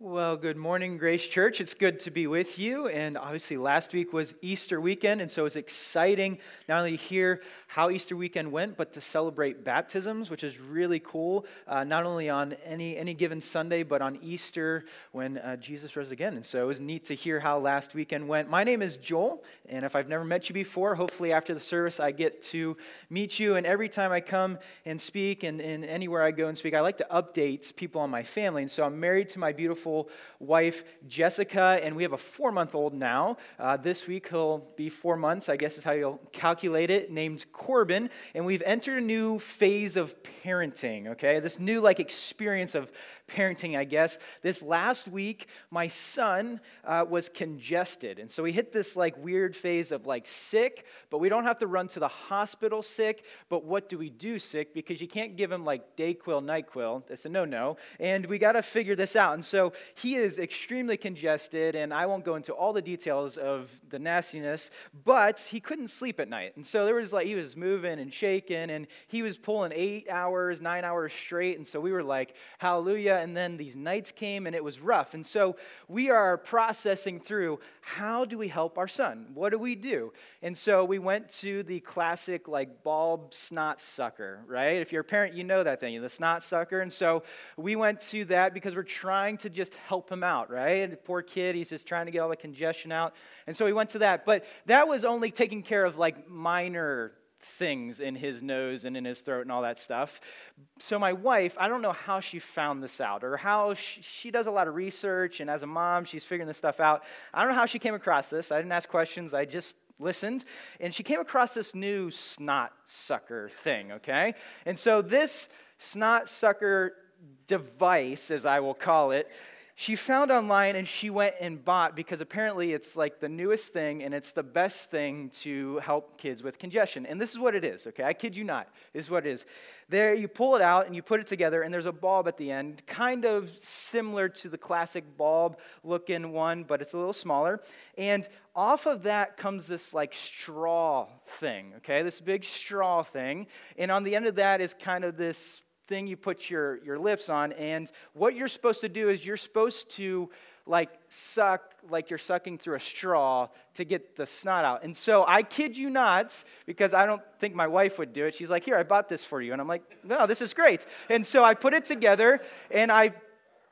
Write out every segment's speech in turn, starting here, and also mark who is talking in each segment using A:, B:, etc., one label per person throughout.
A: Well, good morning, Grace Church. It's good to be with you. And obviously, last week was Easter weekend, and so it's exciting not only to hear how Easter weekend went, but to celebrate baptisms, which is really cool. Uh, not only on any any given Sunday, but on Easter when uh, Jesus rose again. And so it was neat to hear how last weekend went. My name is Joel, and if I've never met you before, hopefully after the service I get to meet you. And every time I come and speak, and, and anywhere I go and speak, I like to update people on my family. And so I'm married to my beautiful beautiful wife, Jessica, and we have a four month old now. Uh, this week he'll be four months, I guess is how you'll calculate it, named Corbin. And we've entered a new phase of parenting, okay? This new like experience of parenting, I guess. This last week, my son uh, was congested. And so we hit this like weird phase of like sick, but we don't have to run to the hospital sick. But what do we do sick? Because you can't give him like Dayquil, NyQuil. That's a no no. And we got to figure this out. And so he is extremely congested. And I won't go into all the details of the nastiness, but he couldn't sleep at night. And so there was like, he was moving and shaking and he was pulling eight hours, nine hours straight. And so we were like, hallelujah and then these nights came and it was rough. And so we are processing through how do we help our son? What do we do? And so we went to the classic like bulb snot sucker, right? If you're a parent, you know that thing, the snot sucker. And so we went to that because we're trying to just help him out, right? And poor kid, he's just trying to get all the congestion out. And so we went to that. But that was only taking care of like minor things in his nose and in his throat and all that stuff. So, my wife, I don't know how she found this out or how she, she, does a lot of research, and as a mom, she's figuring this stuff out. I don't know how she came across this. I didn't ask questions, I just listened, and she came across this new snot sucker thing, okay? And so, this snot sucker device, as I will call it, she found online and she went and bought because apparently it's like the newest thing and it's the best thing to help kids with congestion. And this is what it is, okay? I kid you not. This is what it is. There, you pull it out and you put it together, and there's a bulb at the end, kind of similar to the classic bulb looking one, but it's a little smaller. And off of that comes this like straw thing, okay? This big straw thing. And on the end of that is kind of this thing you put your, your lips on. And what you're supposed to do is you're supposed to like suck like you're sucking through a straw to get the snot out. And so I kid you not, because I don't think my wife would do it. She's like, Here, I bought this for you. And I'm like, No, this is great. And so I put it together and I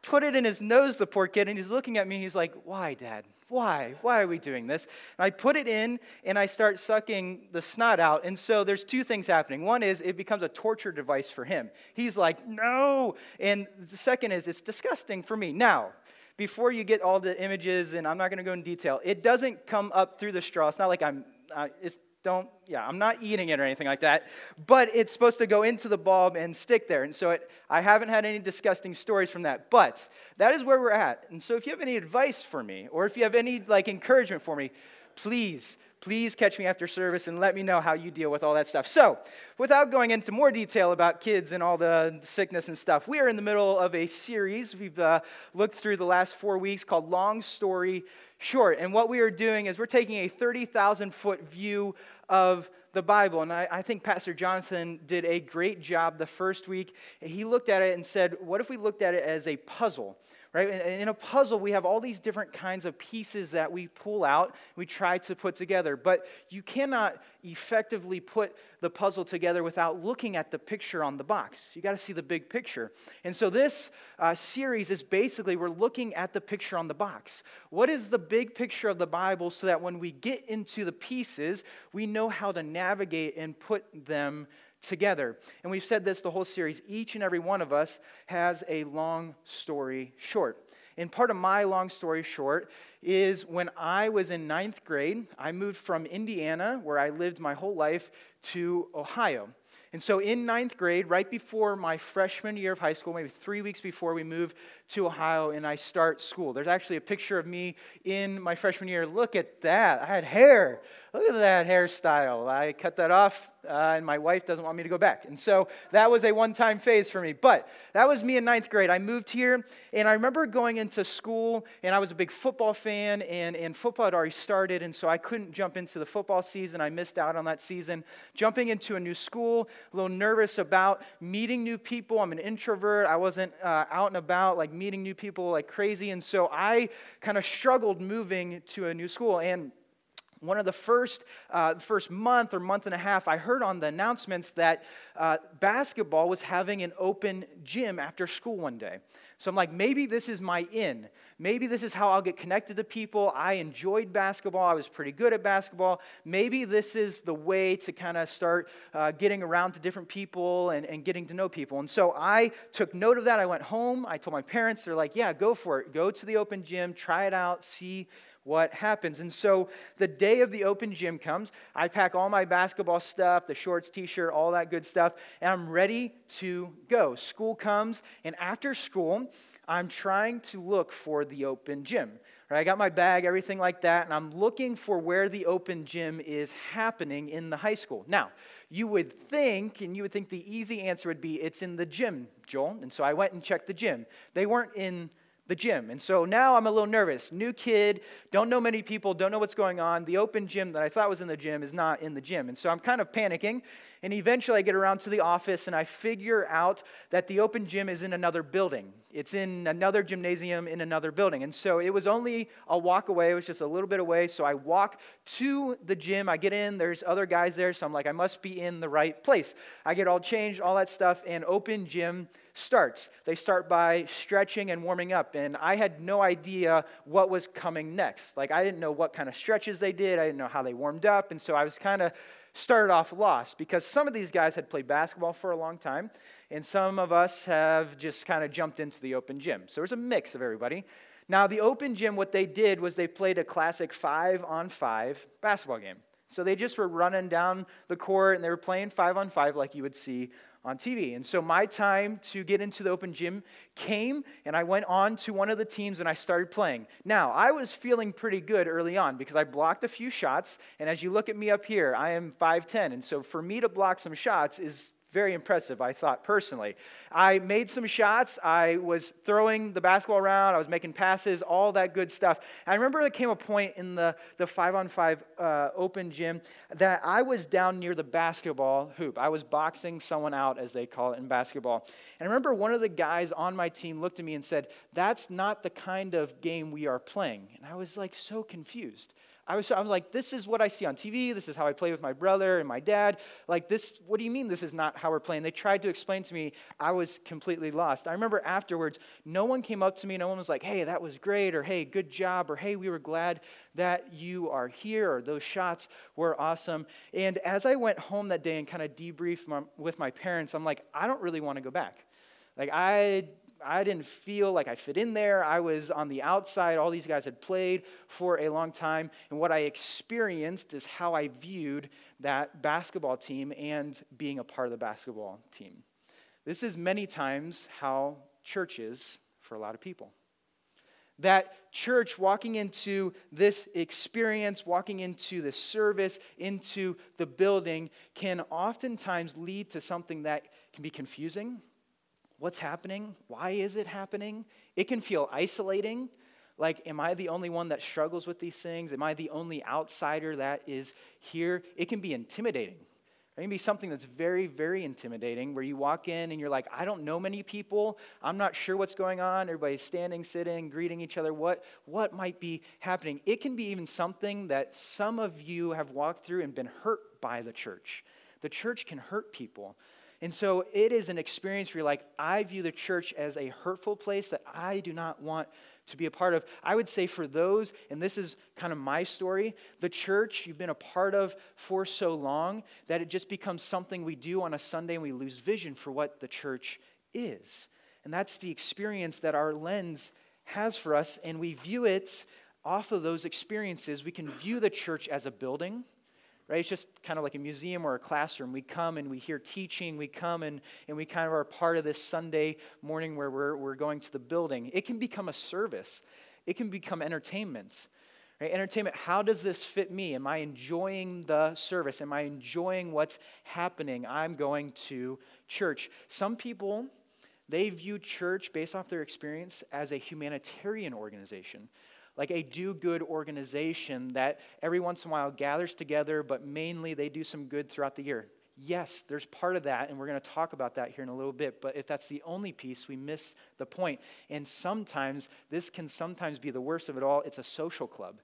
A: put it in his nose, the poor kid, and he's looking at me. He's like, Why, Dad? Why? Why are we doing this? And I put it in and I start sucking the snot out. And so there's two things happening. One is it becomes a torture device for him. He's like, no. And the second is it's disgusting for me. Now, before you get all the images, and I'm not going to go in detail, it doesn't come up through the straw. It's not like I'm, uh, it's don't, yeah, I'm not eating it or anything like that, but it's supposed to go into the bulb and stick there. And so it, I haven't had any disgusting stories from that, but that is where we're at. And so if you have any advice for me, or if you have any like encouragement for me, please, please catch me after service and let me know how you deal with all that stuff. So, without going into more detail about kids and all the sickness and stuff, we are in the middle of a series we've uh, looked through the last four weeks called Long Story Short. And what we are doing is we're taking a 30,000 foot view of the Bible. And I, I, think Pastor Jonathan did a great job the first week. He looked at it and said, What if we looked at it as a puzzle? Right? In a puzzle, we have all these different kinds of pieces that we pull out, we try to put together. But you cannot effectively put the puzzle together without looking at the picture on the box. You got to see the big picture. And so this uh, series is basically we're looking at the picture on the box. What is the big picture of the Bible so that when we get into the pieces, we know how to navigate and put them together. And we've said this the whole series each and every one of us has a long story short. And part of my long story short is when I was in ninth grade, I moved from Indiana, where I lived my whole life, to Ohio. And so in ninth grade, right before my freshman year of high school, maybe three weeks before we move to Ohio and I start school, there's actually a picture of me in my freshman year. Look at that. I had hair. Look at that hairstyle. I cut that off uh, and my wife doesn't want me to go back. And so that was a one time phase for me. But that was me in ninth grade. I moved here, and I remember going into school, and I was a big football fan, and, and football had already started, and so I couldn't jump into the football season. I missed out on that season. Jumping into a new school, a little nervous about meeting new people. I'm an introvert. I wasn't uh, out and about, like meeting new people like crazy. And so I kind of struggled moving to a new school. And one of the first, uh, first month or month and a half, I heard on the announcements that uh, basketball was having an open gym after school one day. So I'm like, maybe this is my in. Maybe this is how I'll get connected to people. I enjoyed basketball. I was pretty good at basketball. Maybe this is the way to kind of start uh, getting around to different people and, and getting to know people. And so I took note of that. I went home. I told my parents, they're like, yeah, go for it. Go to the open gym, try it out, see what happens. And so the day of the open gym comes. I pack all my basketball stuff, the shorts, t shirt, all that good stuff, and I'm ready to go. School comes, and after school, I'm trying to look for the open gym. Right, I got my bag, everything like that, and I'm looking for where the open gym is happening in the high school. Now, you would think, and you would think the easy answer would be, it's in the gym, Joel. And so I went and checked the gym. They weren't in the gym. And so now I'm a little nervous. New kid, don't know many people, don't know what's going on. The open gym that I thought was in the gym is not in the gym. And so I'm kind of panicking. And eventually I get around to the office and I figure out that the open gym is in another building. It's in another gymnasium in another building. And so it was only a walk away, it was just a little bit away. So I walk to the gym, I get in, there's other guys there. So I'm like, I must be in the right place. I get all changed, all that stuff, and open gym starts. They start by stretching and warming up. And I had no idea what was coming next. Like, I didn't know what kind of stretches they did, I didn't know how they warmed up. And so I was kind of started off lost because some of these guys had played basketball for a long time, and some of us have just kind of jumped into the open gym. So there's a mix of everybody. Now, the open gym, what they did was they played a classic five on five basketball game. So they just were running down the court and they were playing five on five like you would see on TV. And so my time to get into the open gym came, and I went on to one of the teams and I started playing. Now, I was feeling pretty good early on because I blocked a few shots, and as you look at me up here, I am 5'10. And so for me to block some shots is very impressive, I thought personally. I made some shots. I was throwing the basketball around. I was making passes, all that good stuff. I remember there came a point in the, the five on five uh, open gym that I was down near the basketball hoop. I was boxing someone out, as they call it in basketball. And I remember one of the guys on my team looked at me and said, That's not the kind of game we are playing. And I was like so confused. I was, I was like, this is what I see on TV. This is how I play with my brother and my dad. Like, this, what do you mean this is not how we're playing? They tried to explain to me. I was completely lost. I remember afterwards, no one came up to me. No one was like, hey, that was great, or hey, good job, or hey, we were glad that you are here, or those shots were awesome. And as I went home that day and kind of debriefed my, with my parents, I'm like, I don't really want to go back. Like, I I didn't feel like I fit in there. I was on the outside. All these guys had played for a long time. And what I experienced is how I viewed that basketball team and being a part of the basketball team. This is many times how church is for a lot of people. That church walking into this experience, walking into the service, into the building, can oftentimes lead to something that can be confusing What's happening? Why is it happening? It can feel isolating. Like, am I the only one that struggles with these things? Am I the only outsider that is here? It can be intimidating. It can be something that's very, very intimidating where you walk in and you're like, I don't know many people. I'm not sure what's going on. Everybody's standing, sitting, greeting each other. What, what might be happening? It can be even something that some of you have walked through and been hurt by the church. The church can hurt people. And so it is an experience where you're like, I view the church as a hurtful place that I do not want to be a part of. I would say for those, and this is kind of my story, the church you've been a part of for so long that it just becomes something we do on a Sunday and we lose vision for what the church is. And that's the experience that our lens has for us, and we view it off of those experiences. We can view the church as a building right? It's just kind of like a museum or a classroom. We come and we hear teaching. We come and, and we kind of are part of this Sunday morning where we're, we're going to the building. It can become a service, it can become entertainment. Right? Entertainment, how does this fit me? Am I enjoying the service? Am I enjoying what's happening? I'm going to church. Some people, they view church based off their experience as a humanitarian organization like a do good organization that every once in a while gathers together, but mainly they do some good throughout the year. Yes, there's part of that, and we're going to talk about that here in a little bit. But if that's the only piece, we miss the point. And sometimes, this can sometimes be the worst of it all. It's a social club.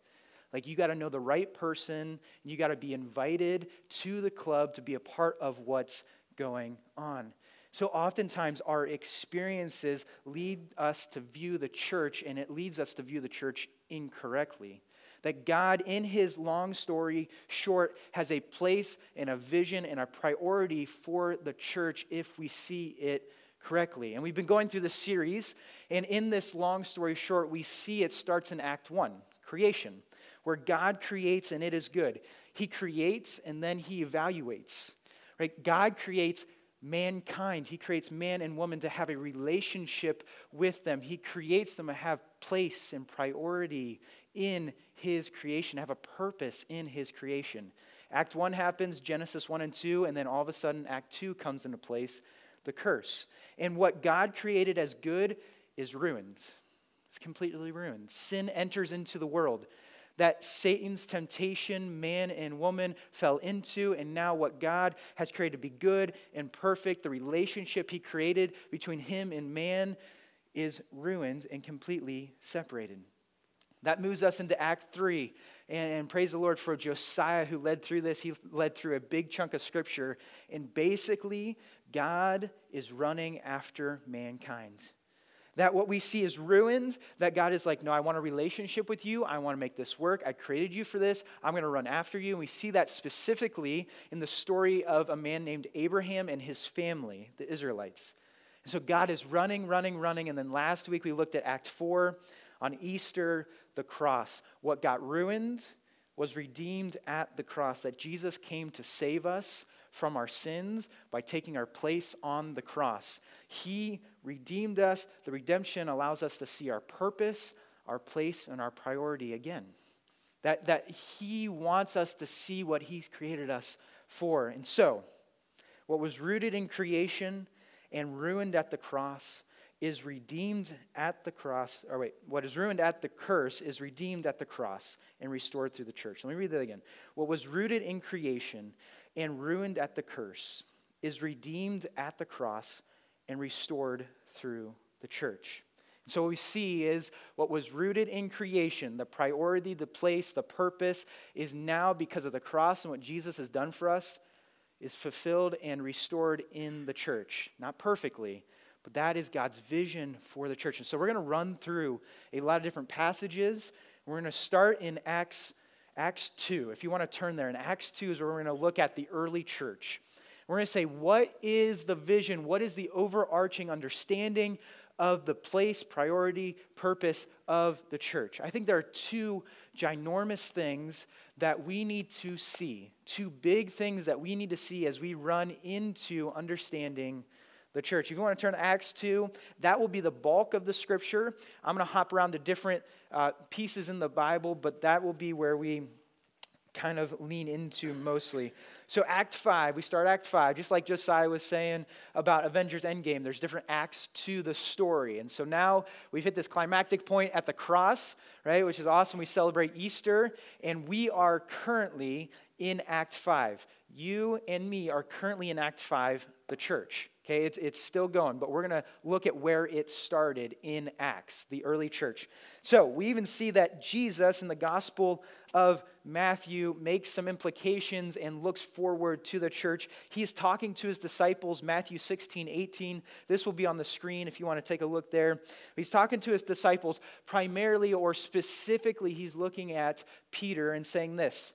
A: Like you got to know the right person, and you got to be invited to the club to be a part of what's going on. So oftentimes our experiences lead us to view the church, and it leads us to view the church incorrectly. That God, in his long story short, has a place and a vision and a priority for the church if we see it correctly. And we've been going through this series, and in this long story short, we see it starts in Act 1 creation, where God creates and it is good. He creates and then he evaluates. Right? God creates mankind. He creates man and woman to have a relationship with them. He creates them to have place and priority in his creation, have a purpose in his creation. Act 1 happens, Genesis 1 and 2, and then all of a sudden Act 2 comes into place, the curse. And what God created as good is ruined. It's completely ruined. Sin enters into the world that Satan's temptation, man and woman, fell into, and now what God has created to be good and perfect, the relationship He created between Him and man, is ruined and completely separated. That moves us into Act 3. And, and, praise the Lord for Josiah who led through this. He led through a big chunk of scripture. And basically, God is running after mankind. That what we see is ruined, that God is like, no, I want a relationship with you. I want to make this work. I created you for this. I'm going to run after you. And we see that specifically in the story of a man named Abraham and his family, the Israelites. And so God is running, running, running. And then last week we looked at Act 4 on Easter, the cross. What got ruined was redeemed at the cross, that Jesus came to save us from our sins by taking our place on the cross. He redeemed us. The redemption allows us to see our purpose, our place, and our priority again. That, that He wants us to see what He's created us for. And so, what was rooted in creation and ruined at the cross is redeemed at the cross, or wait, what is ruined at the curse is redeemed at the cross and restored through the church. Let me read that again. What was rooted in creation and ruined at the curse is redeemed at the cross and restored through the church. So, what we see is what was rooted in creation, the priority, the place, the purpose, is now because of the cross and what Jesus has done for us, is fulfilled and restored in the church. Not perfectly, but that is God's vision for the church. And so, we're going to run through a lot of different passages. We're going to start in Acts Acts 2, if you want to turn there, in Acts 2 is where we're going to look at the early church. We're going to say, what is the vision? What is the overarching understanding of the place, priority, purpose of the church? I think there are two ginormous things that we need to see, two big things that we need to see as we run into understanding the church. If you want to turn to Acts 2, that will be the bulk of the scripture. I'm going to hop around to different uh, pieces in the Bible, but that will be where we kind of lean into mostly. So, Act 5, we start Act 5, just like Josiah was saying about Avengers Endgame, there's different acts to the story. And so now we've hit this climactic point at the cross, right, which is awesome. We celebrate Easter, and we are currently in Act 5. You and me are currently in Act 5, the church. Okay, it's, it's still going, but we're going to look at where it started in Acts, the early church. So we even see that Jesus in the Gospel of Matthew makes some implications and looks forward to the church. He's talking to his disciples, Matthew 16, 18. This will be on the screen if you want to take a look there. He's talking to his disciples primarily or specifically, he's looking at Peter and saying this.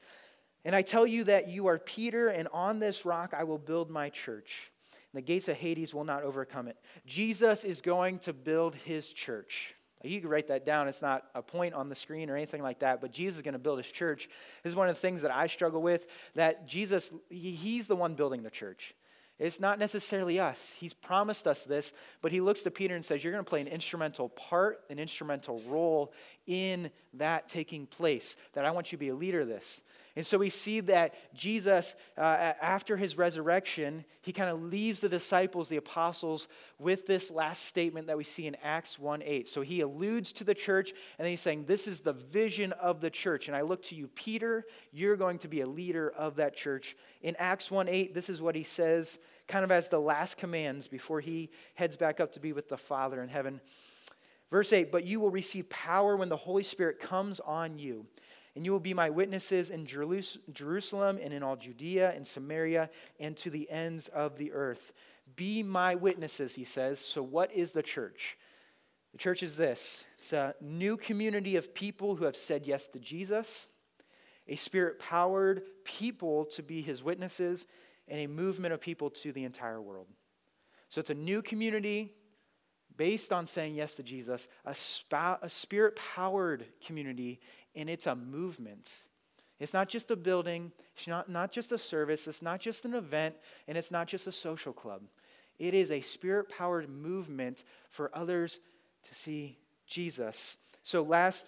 A: And I tell you that you are Peter, and on this rock I will build my church the gates of Hades will not overcome it. Jesus is going to build his church. You can write that down. It's not a point on the screen or anything like that, but Jesus is going to build his church. This is one of the things that I struggle with that Jesus, he's the one building the church. It's not necessarily us. He's promised us this, but he looks to Peter and says, You're going to play an instrumental part, an instrumental role in that taking place. That I want you to be a leader of this. And so we see that Jesus, uh, after his resurrection, he kind of leaves the disciples, the apostles, with this last statement that we see in Acts 1 8. So he alludes to the church, and then he's saying, This is the vision of the church. And I look to you, Peter, you're going to be a leader of that church. In Acts 1 8, this is what he says, kind of as the last commands before he heads back up to be with the Father in heaven. Verse 8, but you will receive power when the Holy Spirit comes on you and you will be my witnesses in Jerusalem and in all Judea and Samaria and to the ends of the earth. Be my witnesses, he says. So, what is the church? The church is this it's a new community of people who have said yes to Jesus, a spirit powered people to be his witnesses, and a movement of people to the entire world. So, it's a new community based on saying yes to Jesus, a, a spirit powered community and it's a movement. It's not just a building, it's not, not just a service, it's not just an event, and it's not just a social club. It is a spirit powered movement for others to see Jesus. So, last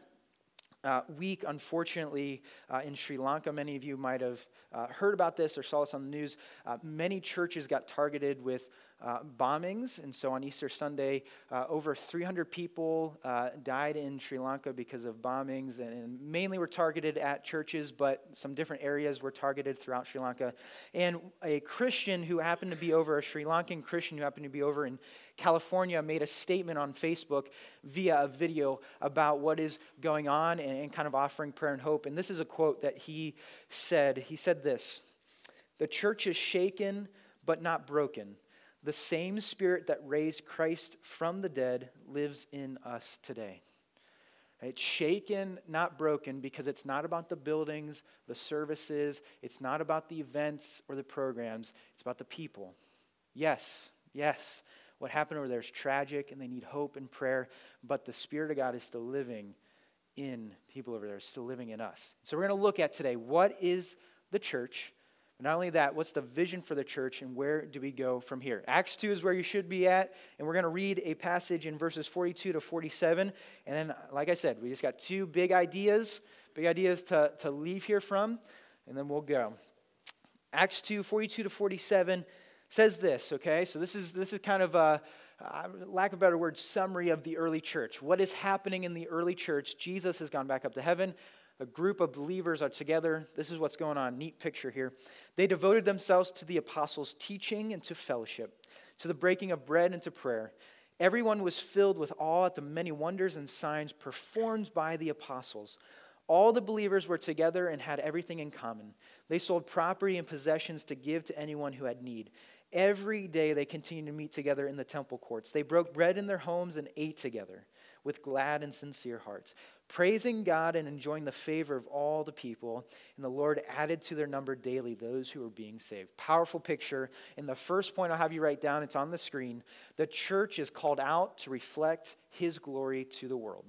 A: uh, week, unfortunately, uh, in Sri Lanka, many of you might have uh, heard about this or saw this on the news. Uh, many churches got targeted with uh, bombings. And so on Easter Sunday, uh, over 300 people uh, died in Sri Lanka because of bombings, and, and, mainly were targeted at churches, but some different areas were targeted throughout Sri Lanka. And a Christian who happened to be over, a Sri Lankan Christian who happened to be over in California, made a statement on Facebook via a video about what is going on and, and kind of offering prayer and hope. And this is a quote that he said. He said this The church is shaken, but not broken. The same spirit that raised Christ from the dead lives in us today. It's shaken, not broken, because it's not about the buildings, the services, it's not about the events or the programs, it's about the people. Yes, yes, what happened over there is tragic and they need hope and prayer, but the Spirit of God is still living in people over there, still living in us. So we're going to look at today what is the church? But not only that, what's the vision for the church and where do we go from here? Acts 2 is where you should be at, and we're going to read a passage in verses 42 to 47. And then, like I said, we just got two big ideas, big ideas to, to leave here from, and then we'll go. Acts 2, 42 to 47 says this, okay? So this is, this is kind of a, uh, lack of a better word, summary of the early church. What is happening in the early church? Jesus has gone back up to heaven a group of believers are together. This is what's going on. Neat picture here. They devoted themselves to the apostles' teaching and to fellowship, to the breaking of bread and to prayer. Everyone was filled with awe at the many wonders and signs performed by the apostles. All the believers were together and had everything in common. They sold property and possessions to give to anyone who had need. Every day they continued to meet together in the temple courts. They broke bread in their homes and ate together with glad and sincere hearts, praising God and enjoying the favor of all the people. And the Lord added to their number daily those who were being saved. Powerful picture. And the first point I'll have you write down, it's on the screen. The church is called out to reflect his glory to the world.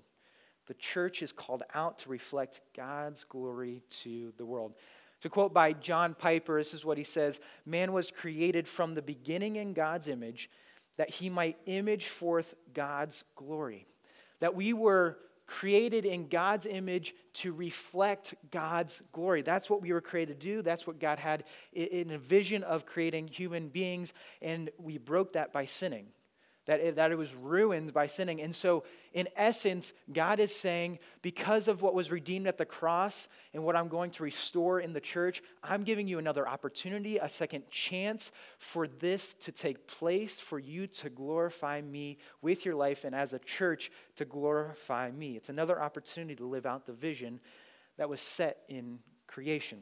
A: The church is called out to reflect God's glory to the world. To quote by John Piper, this is what he says Man was created from the beginning in God's image that he might image forth God's glory that we were created in God's image to reflect God's glory. That's what we were created to do. That's what God had in a vision of creating human beings, and we broke that by sinning that it, that it was ruined by sinning. And so, in essence, God is saying, because of what was redeemed at the cross and what I'm going to restore in the church, I'm giving you another opportunity, a second chance for this to take place, for you to glorify me with your life, and as a church to glorify me. It's another opportunity to live out the vision that was set in creation.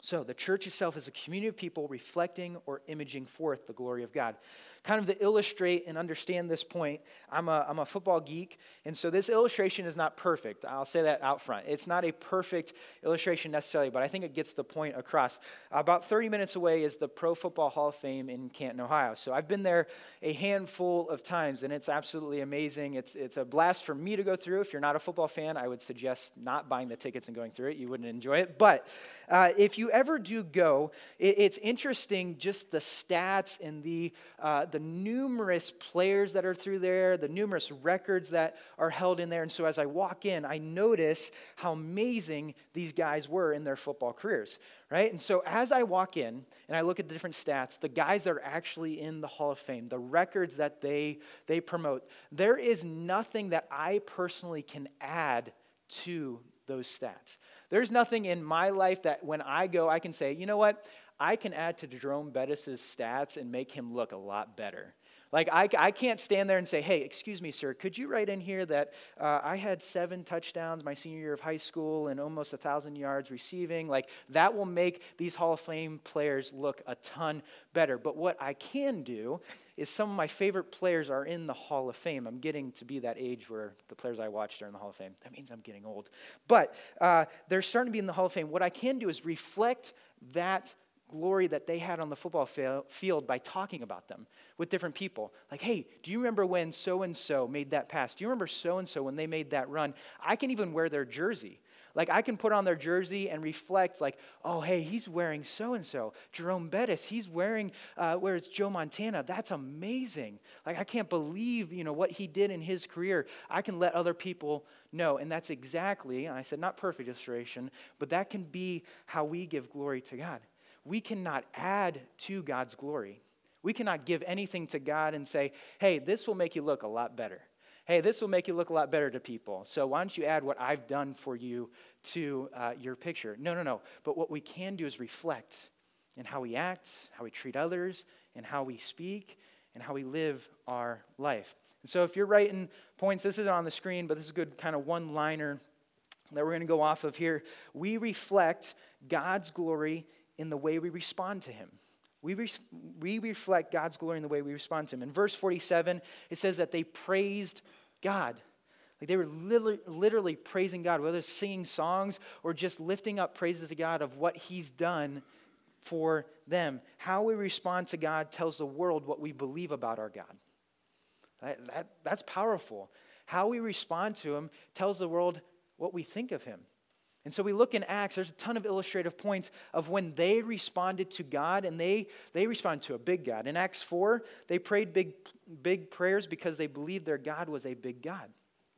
A: So, the church itself is a community of people reflecting or imaging forth the glory of God kind of to illustrate and understand this point, I'm a, I'm a football geek, and so this illustration is not perfect. I'll say that out front. It's not a perfect illustration necessarily, but I think it gets the point across. About 30 minutes away is the Pro Football Hall of Fame in Canton, Ohio. So I've been there a handful of times, and it's absolutely amazing. It's, it's a blast for me to go through. If you're not a football fan, I would suggest not buying the tickets and going through it. You wouldn't enjoy it. But uh, if you ever do go, it, it's interesting just the stats and the, uh, the numerous players that are through there, the numerous records that are held in there. And so as I walk in, I notice how amazing these guys were in their football careers, right? And so as I walk in and I look at the different stats, the guys that are actually in the Hall of Fame, the records that they, they promote, there is nothing that I personally can add to those stats. There's nothing in my life that when I go, I can say, you know what? I can add to Jerome Bettis' stats and make him look a lot better. Like, I, I can't stand there and say, hey, excuse me, sir, could you write in here that uh, I had seven touchdowns my senior year of high school and almost a 1,000 yards receiving? Like, that will make these Hall of Fame players look a ton better. But what I can do is some of my favorite players are in the Hall of Fame. I'm getting to be that age where the players I watched are in the Hall of Fame. That means I'm getting old. But uh, they're starting to be in the Hall of Fame. What I can do is reflect that glory that they had on the football field by talking about them with different people. Like, hey, do you remember when so and so made that pass? Do you remember so and so when they made that run? I can even wear their jersey. Like, I can put on their jersey and reflect, like, oh, hey, he's wearing so and so. Jerome Bettis, he's wearing, uh, where it's Joe Montana. That's amazing. Like, I can't believe, you know, what he did in his career. I can let other people know. And that's exactly, and I said not perfect illustration, but that can be how we give glory to God we cannot add to God's glory. We cannot give anything to God and say, hey, this will make you look a lot better. Hey, this will make you look a lot better to people. So why don't you add what I've done for you to uh, your picture? No, no, no. But what we can do is reflect in how we act, how we treat others, and how we speak, and how we live our life. And so if you're writing points, this isn't on the screen, but this is a good kind of one liner that we're going to go off of here. We reflect God's glory in the way we respond to him. We, re- we reflect God's glory in the way we respond to him. In verse 47, it says that they praised God. Like they were literally, literally praising God, whether it's singing songs or just lifting up praises to God of what he's done for them. How we respond to God tells the world what we believe about our God. That, that, that's powerful. How we respond to him tells the world what we think of him. And so we look in Acts, there's a ton of illustrative points of when they responded to God and they, they responded to a big God. In Acts 4, they prayed big, big prayers because they believed their God was a big God.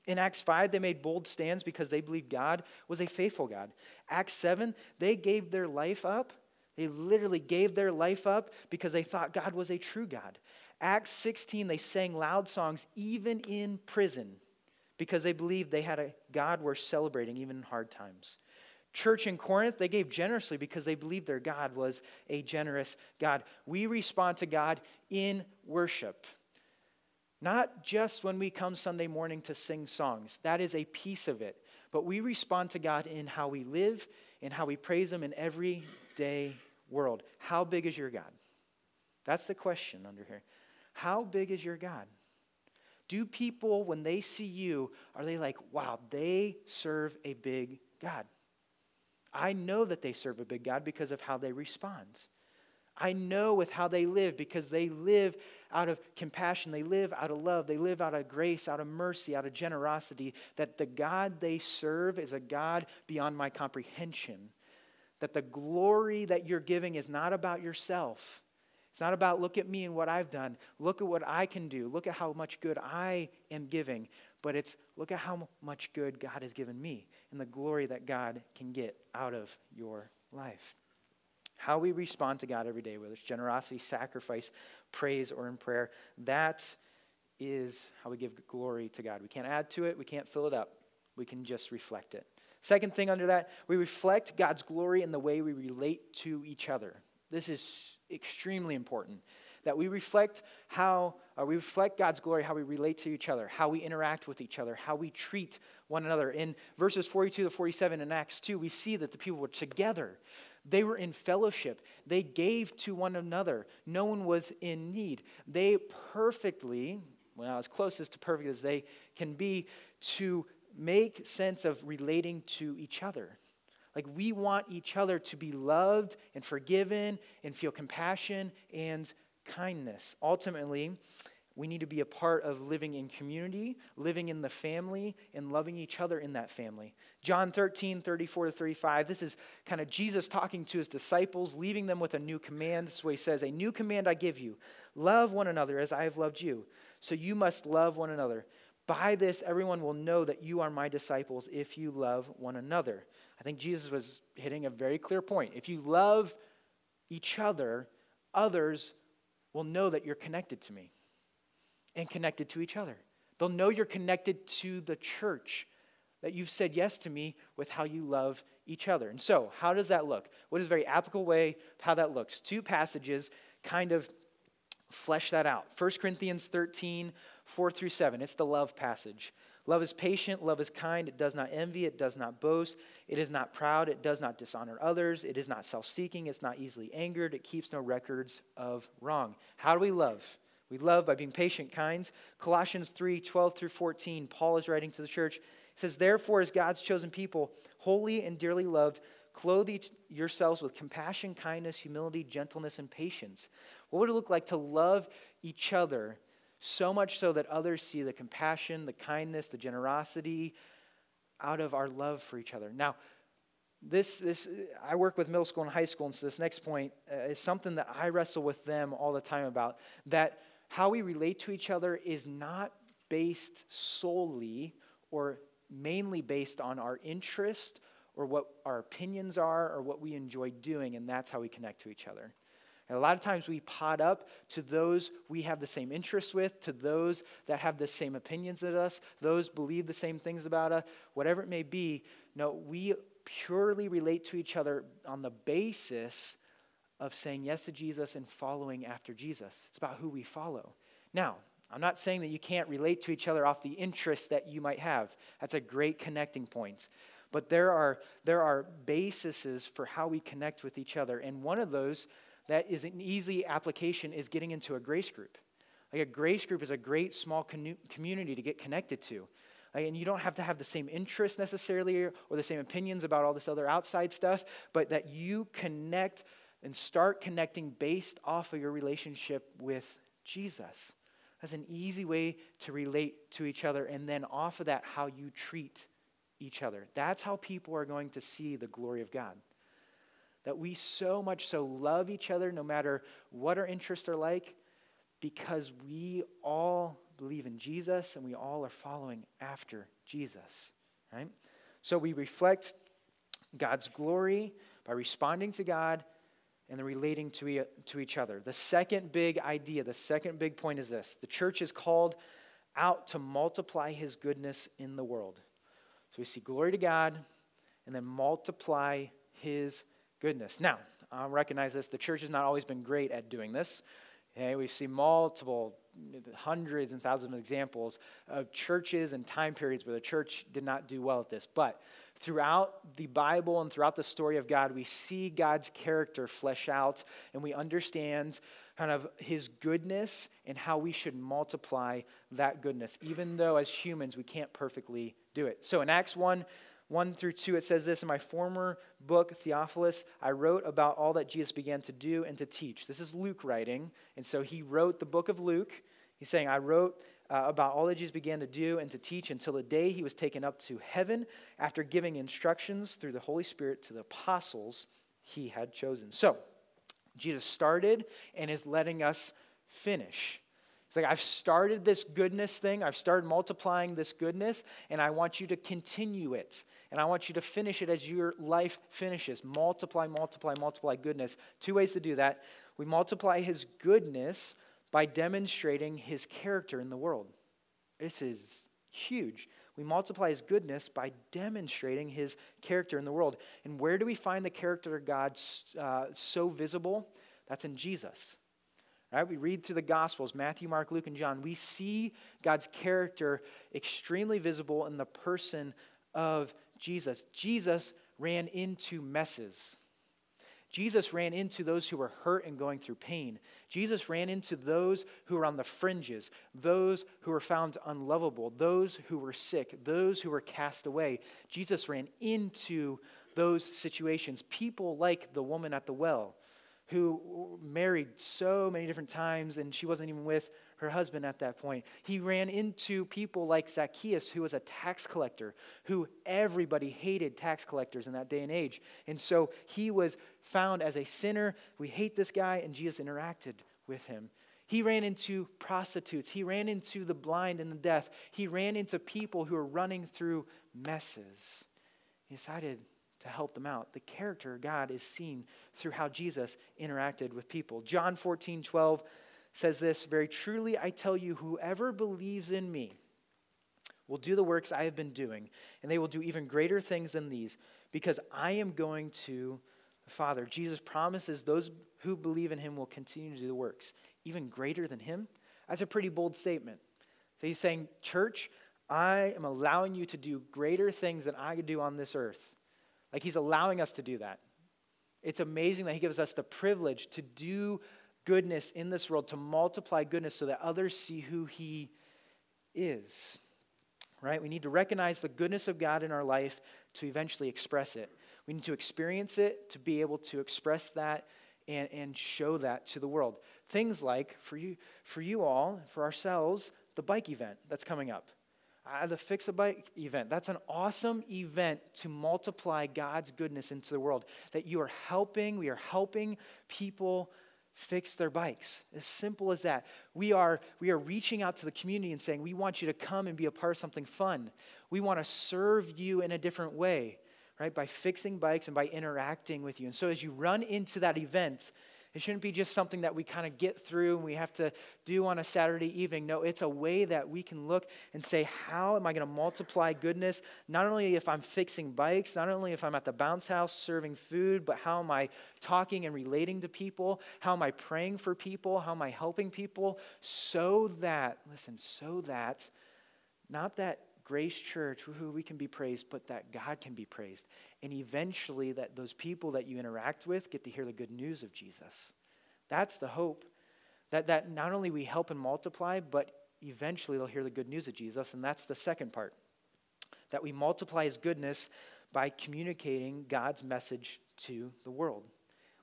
A: In Acts 5, they made bold stands because they believed God was a faithful God. Acts 7, they gave their life up. They literally gave their life up because they thought God was a true God. Acts 16, they sang loud songs even in prison because they believed they had a God worth celebrating even in hard times. Church in Corinth, they gave generously because they believed their God was a generous God. We respond to God in worship. Not just when we come Sunday morning to sing songs, that is a piece of it. But we respond to God in how we live, in how we praise Him in everyday world. How big is your God? That's the question under here. How big is your God? Do people, when they see you, are they like, wow, they serve a big God? I know that they serve a big God because of how they respond. I know with how they live because they live out of compassion, they live out of love, they live out of grace, out of mercy, out of generosity, that the God they serve is a God beyond my comprehension. That the glory that you're giving is not about yourself, it's not about look at me and what I've done. Look at what I can do. Look at how much good I am giving. But it's look at how much good God has given me and the glory that God can get out of your life. How we respond to God every day, whether it's generosity, sacrifice, praise, or in prayer, that is how we give glory to God. We can't add to it, we can't fill it up, we can just reflect it. Second thing under that, we reflect God's glory in the way we relate to each other. This is extremely important that we reflect how uh, we reflect God's glory, how we relate to each other, how we interact with each other, how we treat one another. In verses 42 to 47 in Acts 2, we see that the people were together. They were in fellowship. They gave to one another. No one was in need. They perfectly, well, as close as to perfect as they can be, to make sense of relating to each other. Like we want each other to be loved and forgiven and feel compassion and kindness. Ultimately, we need to be a part of living in community, living in the family, and loving each other in that family. John 13, 34 to 35, this is kind of Jesus talking to his disciples, leaving them with a new command. This is what he says A new command I give you love one another as I have loved you. So you must love one another. By this, everyone will know that you are my disciples if you love one another. I think Jesus was hitting a very clear point. If you love each other, others will know that you're connected to me and connected to each other. They'll know you're connected to the church, that you've said yes to me with how you love each other. And so, how does that look? What is a very applicable way of how that looks? Two passages kind of flesh that out. 1 Corinthians 13, 4 through 7. It's the love passage. Love is patient, love is kind, it does not envy, it does not boast, it is not proud, it does not dishonor others, it is not self seeking, it's not easily angered, it keeps no records of wrong. How do we love? We love by being patient, kind. Colossians 3 12 through 14, Paul is writing to the church. He says, Therefore, as God's chosen people, holy and dearly loved, clothe yourselves with compassion, kindness, humility, gentleness, and patience. What would it look like to love each other so much so that others see the compassion, the kindness, the generosity out of our love for each other? Now, this, this i work with middle school and high school and so this next point uh, is something that i wrestle with them all the time about that how we relate to each other is not based solely or mainly based on our interest or what our opinions are or what we enjoy doing, and that's how we connect to each other. And a lot of times we pot up to those we have the same interests with, to those that have the same opinions as us, those believe the same things about us, whatever it may be. No, we purely relate to each other on the basis of saying yes to Jesus and following after Jesus. It's about who we follow. Now, I'm not saying that you can't relate to each other off the interests that you might have. That's a great connecting point. But there are, there are bases for how we connect with each other. And one of those that is an easy application is getting into a grace group. Like a grace group is a great small community to get connected to. Like, and you don't have to have the same interests necessarily or the same opinions about all this other outside stuff, but that you connect and start connecting based off of your relationship with Jesus. That's an easy way to relate to each other, and then off of that, how you treat each other. That's how people are going to see the glory of God. That we so much so love each other no matter what our interests are like, because we all believe in Jesus and we all are following after Jesus, right? So we reflect God's glory by responding to God and relating to, to each other. The second big idea, the second big point is this the church is called out to multiply his goodness in the world. So we see glory to God and then multiply his goodness. Now, I recognize this. The church has not always been great at doing this. Okay, we see multiple, hundreds and thousands of examples of churches and time periods where the church did not do well at this. But throughout the Bible and throughout the story of God, we see God's character flesh out and we understand kind of his goodness and how we should multiply that goodness, even though as humans we can't perfectly do it. So in Acts 1, 1 through 2, it says this In my former book, Theophilus, I wrote about all that Jesus began to do and to teach. This is Luke writing. And so he wrote the book of Luke. He's saying, I wrote uh, about all that Jesus began to do and to teach until the day he was taken up to heaven after giving instructions through the Holy Spirit to the apostles he had chosen. So, Jesus started and is letting us finish. It's like, I've started this goodness thing, I've started multiplying this goodness, and I want you to continue it. And I want you to finish it as your life finishes. Multiply, multiply, multiply goodness. Two ways to do that. We multiply his goodness by demonstrating his character in the world. This is huge. We multiply his goodness by demonstrating his character in the world. And where do we find the character of God uh, so visible? That's in Jesus. Right? We read through the Gospels, Matthew, Mark, Luke, and John. We see God's character extremely visible in the person of Jesus. Jesus ran into messes. Jesus ran into those who were hurt and going through pain. Jesus ran into those who were on the fringes, those who were found unlovable, those who were sick, those who were cast away. Jesus ran into those situations. People like the woman at the well who married so many different times and she wasn't even with her husband at that point. He ran into people like Zacchaeus, who was a tax collector, who everybody hated tax collectors in that day and age. And so he was found as a sinner. We hate this guy, and Jesus interacted with him. He ran into prostitutes. He ran into the blind and the deaf. He ran into people who were running through messes. He decided to help them out. The character of God is seen through how Jesus interacted with people. John 14, 12 says this Very truly, I tell you, whoever believes in me will do the works I have been doing, and they will do even greater things than these, because I am going to the Father. Jesus promises those who believe in him will continue to do the works, even greater than him. That's a pretty bold statement. So he's saying, Church, I am allowing you to do greater things than I could do on this earth. Like he's allowing us to do that. It's amazing that he gives us the privilege to do goodness in this world, to multiply goodness so that others see who he is. Right? We need to recognize the goodness of God in our life to eventually express it. We need to experience it to be able to express that and, and show that to the world. Things like, for you, for you all, for ourselves, the bike event that's coming up uh, the Fix a Bike event. That's an awesome event to multiply God's goodness into the world. That you are helping, we are helping people fix their bikes. As simple as that. We are, we are reaching out to the community and saying, we want you to come and be a part of something fun. We want to serve you in a different way, right? By fixing bikes and by interacting with you. And so as you run into that event, it shouldn't be just something that we kind of get through and we have to do on a Saturday evening. No, it's a way that we can look and say, how am I going to multiply goodness? Not only if I'm fixing bikes, not only if I'm at the bounce house serving food, but how am I talking and relating to people? How am I praying for people? How am I helping people? So that, listen, so that, not that Grace Church, who we can be praised, but that God can be praised. And eventually, that those people that you interact with get to hear the good news of Jesus. That's the hope. That, that not only we help and multiply, but eventually they'll hear the good news of Jesus. And that's the second part that we multiply his goodness by communicating God's message to the world.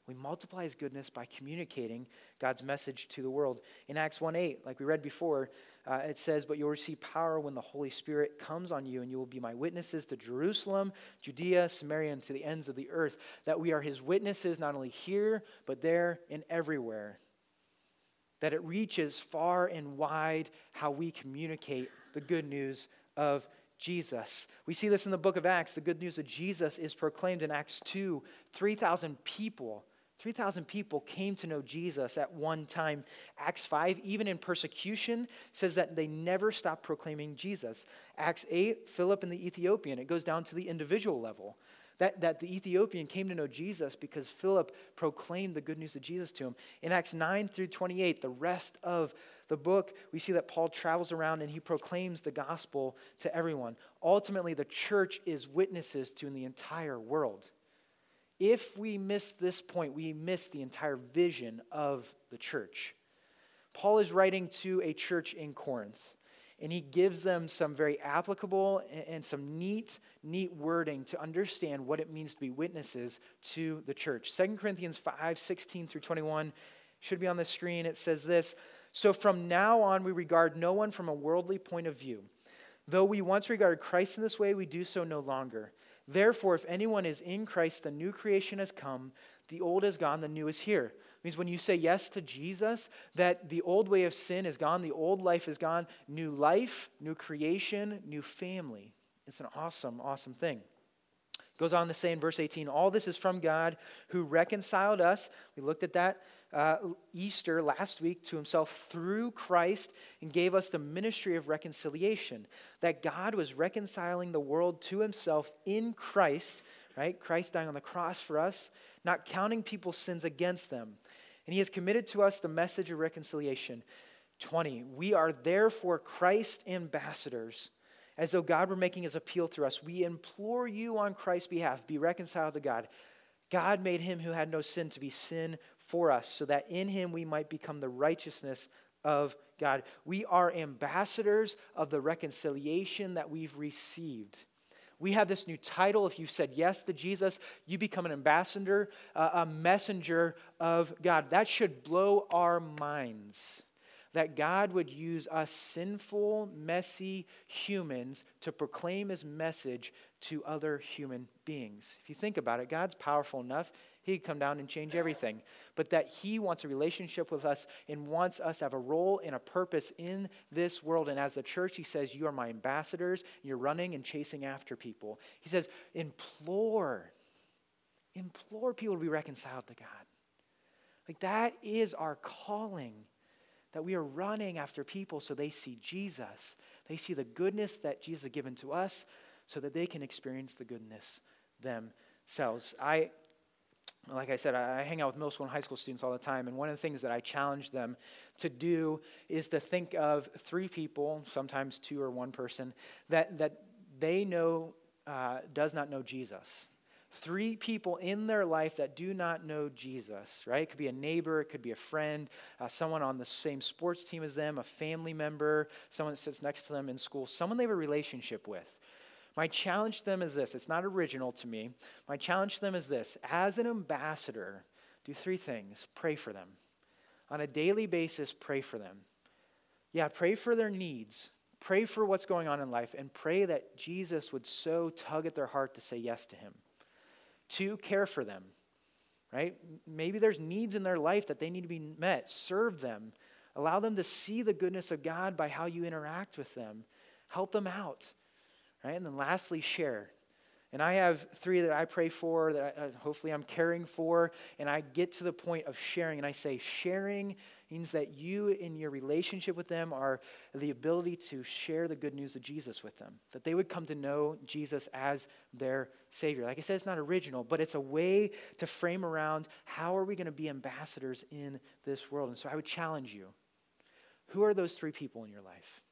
A: We multiply his goodness by communicating God's message to the world. In Acts 1 8, like we read before, uh, it says, But you'll receive power when the Holy Spirit comes on you, and you will be my witnesses to Jerusalem, Judea, Samaria, and to the ends of the earth. That we are his witnesses not only here, but there and everywhere. That it reaches far and wide how we communicate the good news of Jesus. We see this in the book of Acts. The good news of Jesus is proclaimed in Acts 2. 3,000 people 3,000 people came to know Jesus at one time. Acts 5, even in persecution, says that they never stopped proclaiming Jesus. Acts 8, Philip and the Ethiopian, it goes down to the individual level. That, that the Ethiopian came to know Jesus because Philip proclaimed the good news of Jesus to him. In Acts 9 through 28, the rest of the book, we see that Paul travels around and he proclaims the gospel to everyone. Ultimately, the church is witnesses to in the entire world. If we miss this point, we miss the entire vision of the church. Paul is writing to a church in Corinth, and he gives them some very applicable and some neat, neat wording to understand what it means to be witnesses to the church. 2 Corinthians 5 16 through 21 should be on the screen. It says this So from now on, we regard no one from a worldly point of view. Though we once regarded Christ in this way, we do so no longer. Therefore, if anyone is in Christ, the new creation has come, the old is gone, the new is here. It means when you say yes to Jesus, that the old way of sin is gone, the old life is gone, new life, new creation, new family. It's an awesome, awesome thing. Goes on to say in verse 18, all this is from God who reconciled us. We looked at that uh, Easter last week to himself through Christ and gave us the ministry of reconciliation. That God was reconciling the world to himself in Christ, right? Christ dying on the cross for us, not counting people's sins against them. And he has committed to us the message of reconciliation. 20, we are therefore Christ ambassadors. As though God were making his appeal through us, we implore you on Christ's behalf, be reconciled to God. God made him who had no sin to be sin for us, so that in him we might become the righteousness of God. We are ambassadors of the reconciliation that we've received. We have this new title. If you've said yes to Jesus, you become an ambassador, uh, a messenger of God. That should blow our minds. that God would use us sinful, messy humans to proclaim his message to other human beings. If you think about it, God's powerful enough, he could come down and change everything. But that he wants a relationship with us and wants us to have a role and a purpose in this world. And as the church, he says, You are my ambassadors. You're running and chasing after people. He says, Implore, implore people to be reconciled to God. Like that is our calling that we are running after people so they see Jesus. They see the goodness that Jesus has given to us so that they can experience the goodness themselves. I, like I said, I hang out with middle school and high school students all the time, and one of the things that I challenge them to do is to think of three people, sometimes two or one person, that, that they know uh, does not know Jesus three people in their life that do not know Jesus, right? It could be a neighbor, it could be a friend, uh, someone on the same sports team as them, a family member, someone that sits next to them in school, someone they have a relationship with. My challenge to them is this it's not original to me. My challenge to them is this as an ambassador, do three things pray for them. On a daily basis, pray for them. Yeah, pray for their needs. Pray for what's going on in life and pray that Jesus would so tug at their heart to say yes to him. Two, care for them, right? Maybe there's needs in their life that they need to be met. Serve them. Allow them to see the goodness of God by how you interact with them. Help them out, right? And then lastly, share. And I have three that I pray for, that I, uh, hopefully I'm caring for, and I get to the point of sharing, and I say, sharing means that you, in your relationship with them, are the ability to share the good news of Jesus with them, that they would come to know Jesus as their Savior. Like I said, it's not original, but it's a way to frame around how are we going to be ambassadors in this world. And so I would challenge you who are those three people in your life?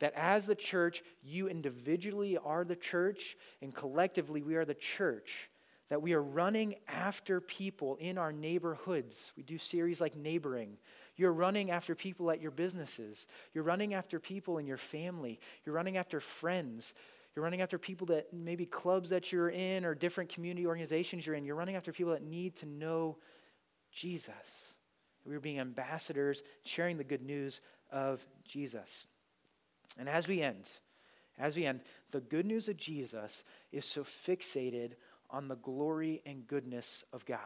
A: That as the church, you individually are the church, and collectively we are the church that we are running after people in our neighborhoods. We do series like Neighboring. You're running after people at your businesses. You're running after people in your family. You're running after friends. You're running after people that maybe clubs that you're in or different community organizations you're in. You're running after people that need to know Jesus. We're being ambassadors, sharing the good news of Jesus. And as we end, as we end, the good news of Jesus is so fixated on the glory and goodness of God.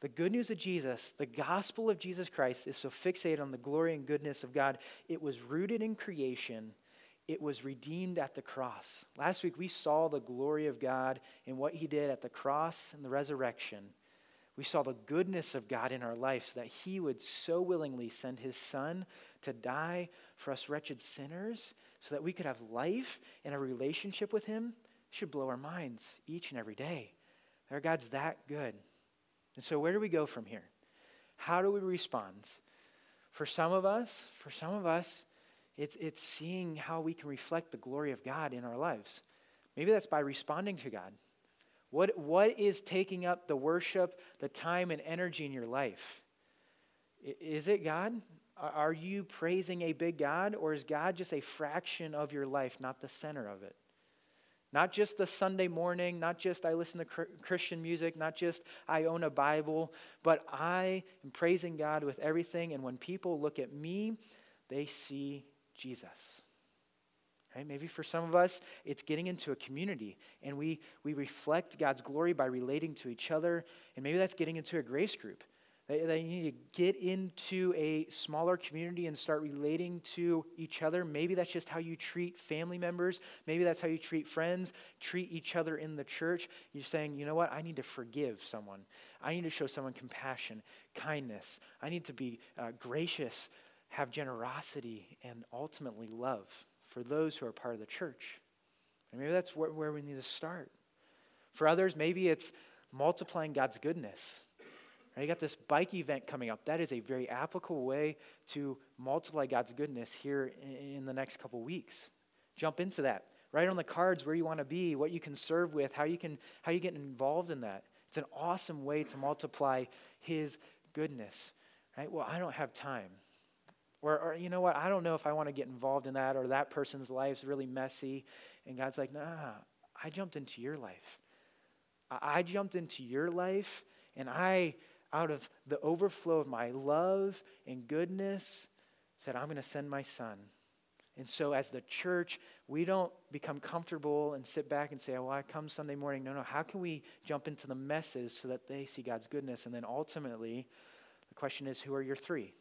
A: The good news of Jesus, the gospel of Jesus Christ, is so fixated on the glory and goodness of God. It was rooted in creation, it was redeemed at the cross. Last week, we saw the glory of God in what he did at the cross and the resurrection. We saw the goodness of God in our lives that he would so willingly send his son to die for us wretched sinners so that we could have life and a relationship with him should blow our minds each and every day. Our God's that good. And so, where do we go from here? How do we respond? For some of us, for some of us, it's, it's seeing how we can reflect the glory of God in our lives. Maybe that's by responding to God. What, what is taking up the worship, the time, and energy in your life? Is it God? Are you praising a big God, or is God just a fraction of your life, not the center of it? Not just the Sunday morning, not just I listen to Christian music, not just I own a Bible, but I am praising God with everything. And when people look at me, they see Jesus. Right? Maybe for some of us, it's getting into a community and we, we reflect God's glory by relating to each other. And maybe that's getting into a grace group. They, they need to get into a smaller community and start relating to each other. Maybe that's just how you treat family members. Maybe that's how you treat friends, treat each other in the church. You're saying, you know what? I need to forgive someone. I need to show someone compassion, kindness. I need to be uh, gracious, have generosity, and ultimately love for those who are part of the church. And maybe that's where, where we need to start. For others, maybe it's multiplying God's goodness You got this bike event coming up. That is a very applicable way to multiply God's goodness here in the next couple weeks. Jump into that. Write on the cards where you want to be, what you can serve with, how you can how you get involved in that. It's an awesome way to multiply His goodness. Right? Well, I don't have time. Or, or you know what? I don't know if I want to get involved in that, or that person's life's really messy. And God's like, nah, I jumped into your life. I jumped into your life, and I out of the overflow of my love and goodness, said, I'm going to send my son. And so, as the church, we don't become comfortable and sit back and say, Oh, well, I come Sunday morning. No, no. How can we jump into the messes so that they see God's goodness? And then ultimately, the question is, who are your three?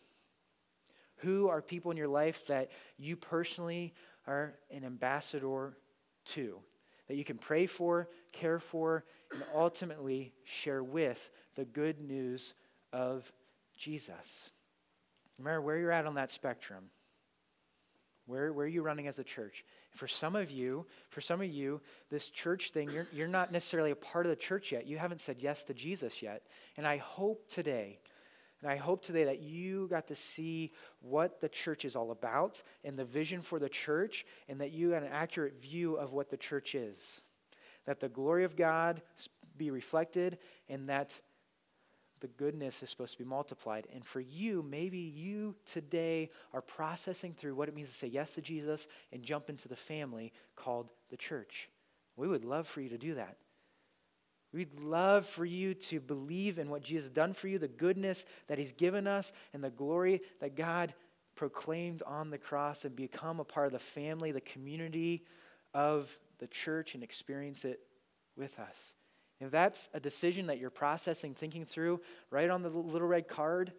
A: Who are people in your life that you personally are an ambassador to? That you can pray for, care for, and ultimately share with the good news of Jesus. Remember where you're at on that spectrum. Where, where are you running as a church? For some of you, for some of you, this church thing, you're, you're not necessarily a part of the church yet. You haven't said yes to Jesus yet. And I hope today, and I hope today that you got to see what the church is all about and the vision for the church, and that you got an accurate view of what the church is. That the glory of God be reflected, and that the goodness is supposed to be multiplied. And for you, maybe you today are processing through what it means to say yes to Jesus and jump into the family called the church. We would love for you to do that. We'd love for you to believe in what Jesus has done for you, the goodness that he's given us, and the glory that God proclaimed on the cross and become a part of the family, the community of the church, and experience it with us. If that's a decision that you're processing, thinking through, write on the little red card.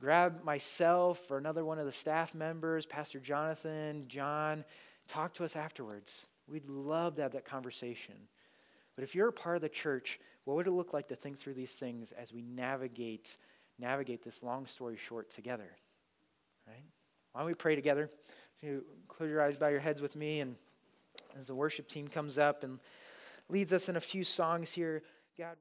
A: Grab myself or another one of the staff members, Pastor Jonathan, John. Talk to us afterwards. We'd love to have that conversation. But if you're a part of the church, what would it look like to think through these things as we navigate navigate this long story short together? Right? Why don't we pray together? You close your eyes, bow your heads with me, and as the worship team comes up and leads us in a few songs here. God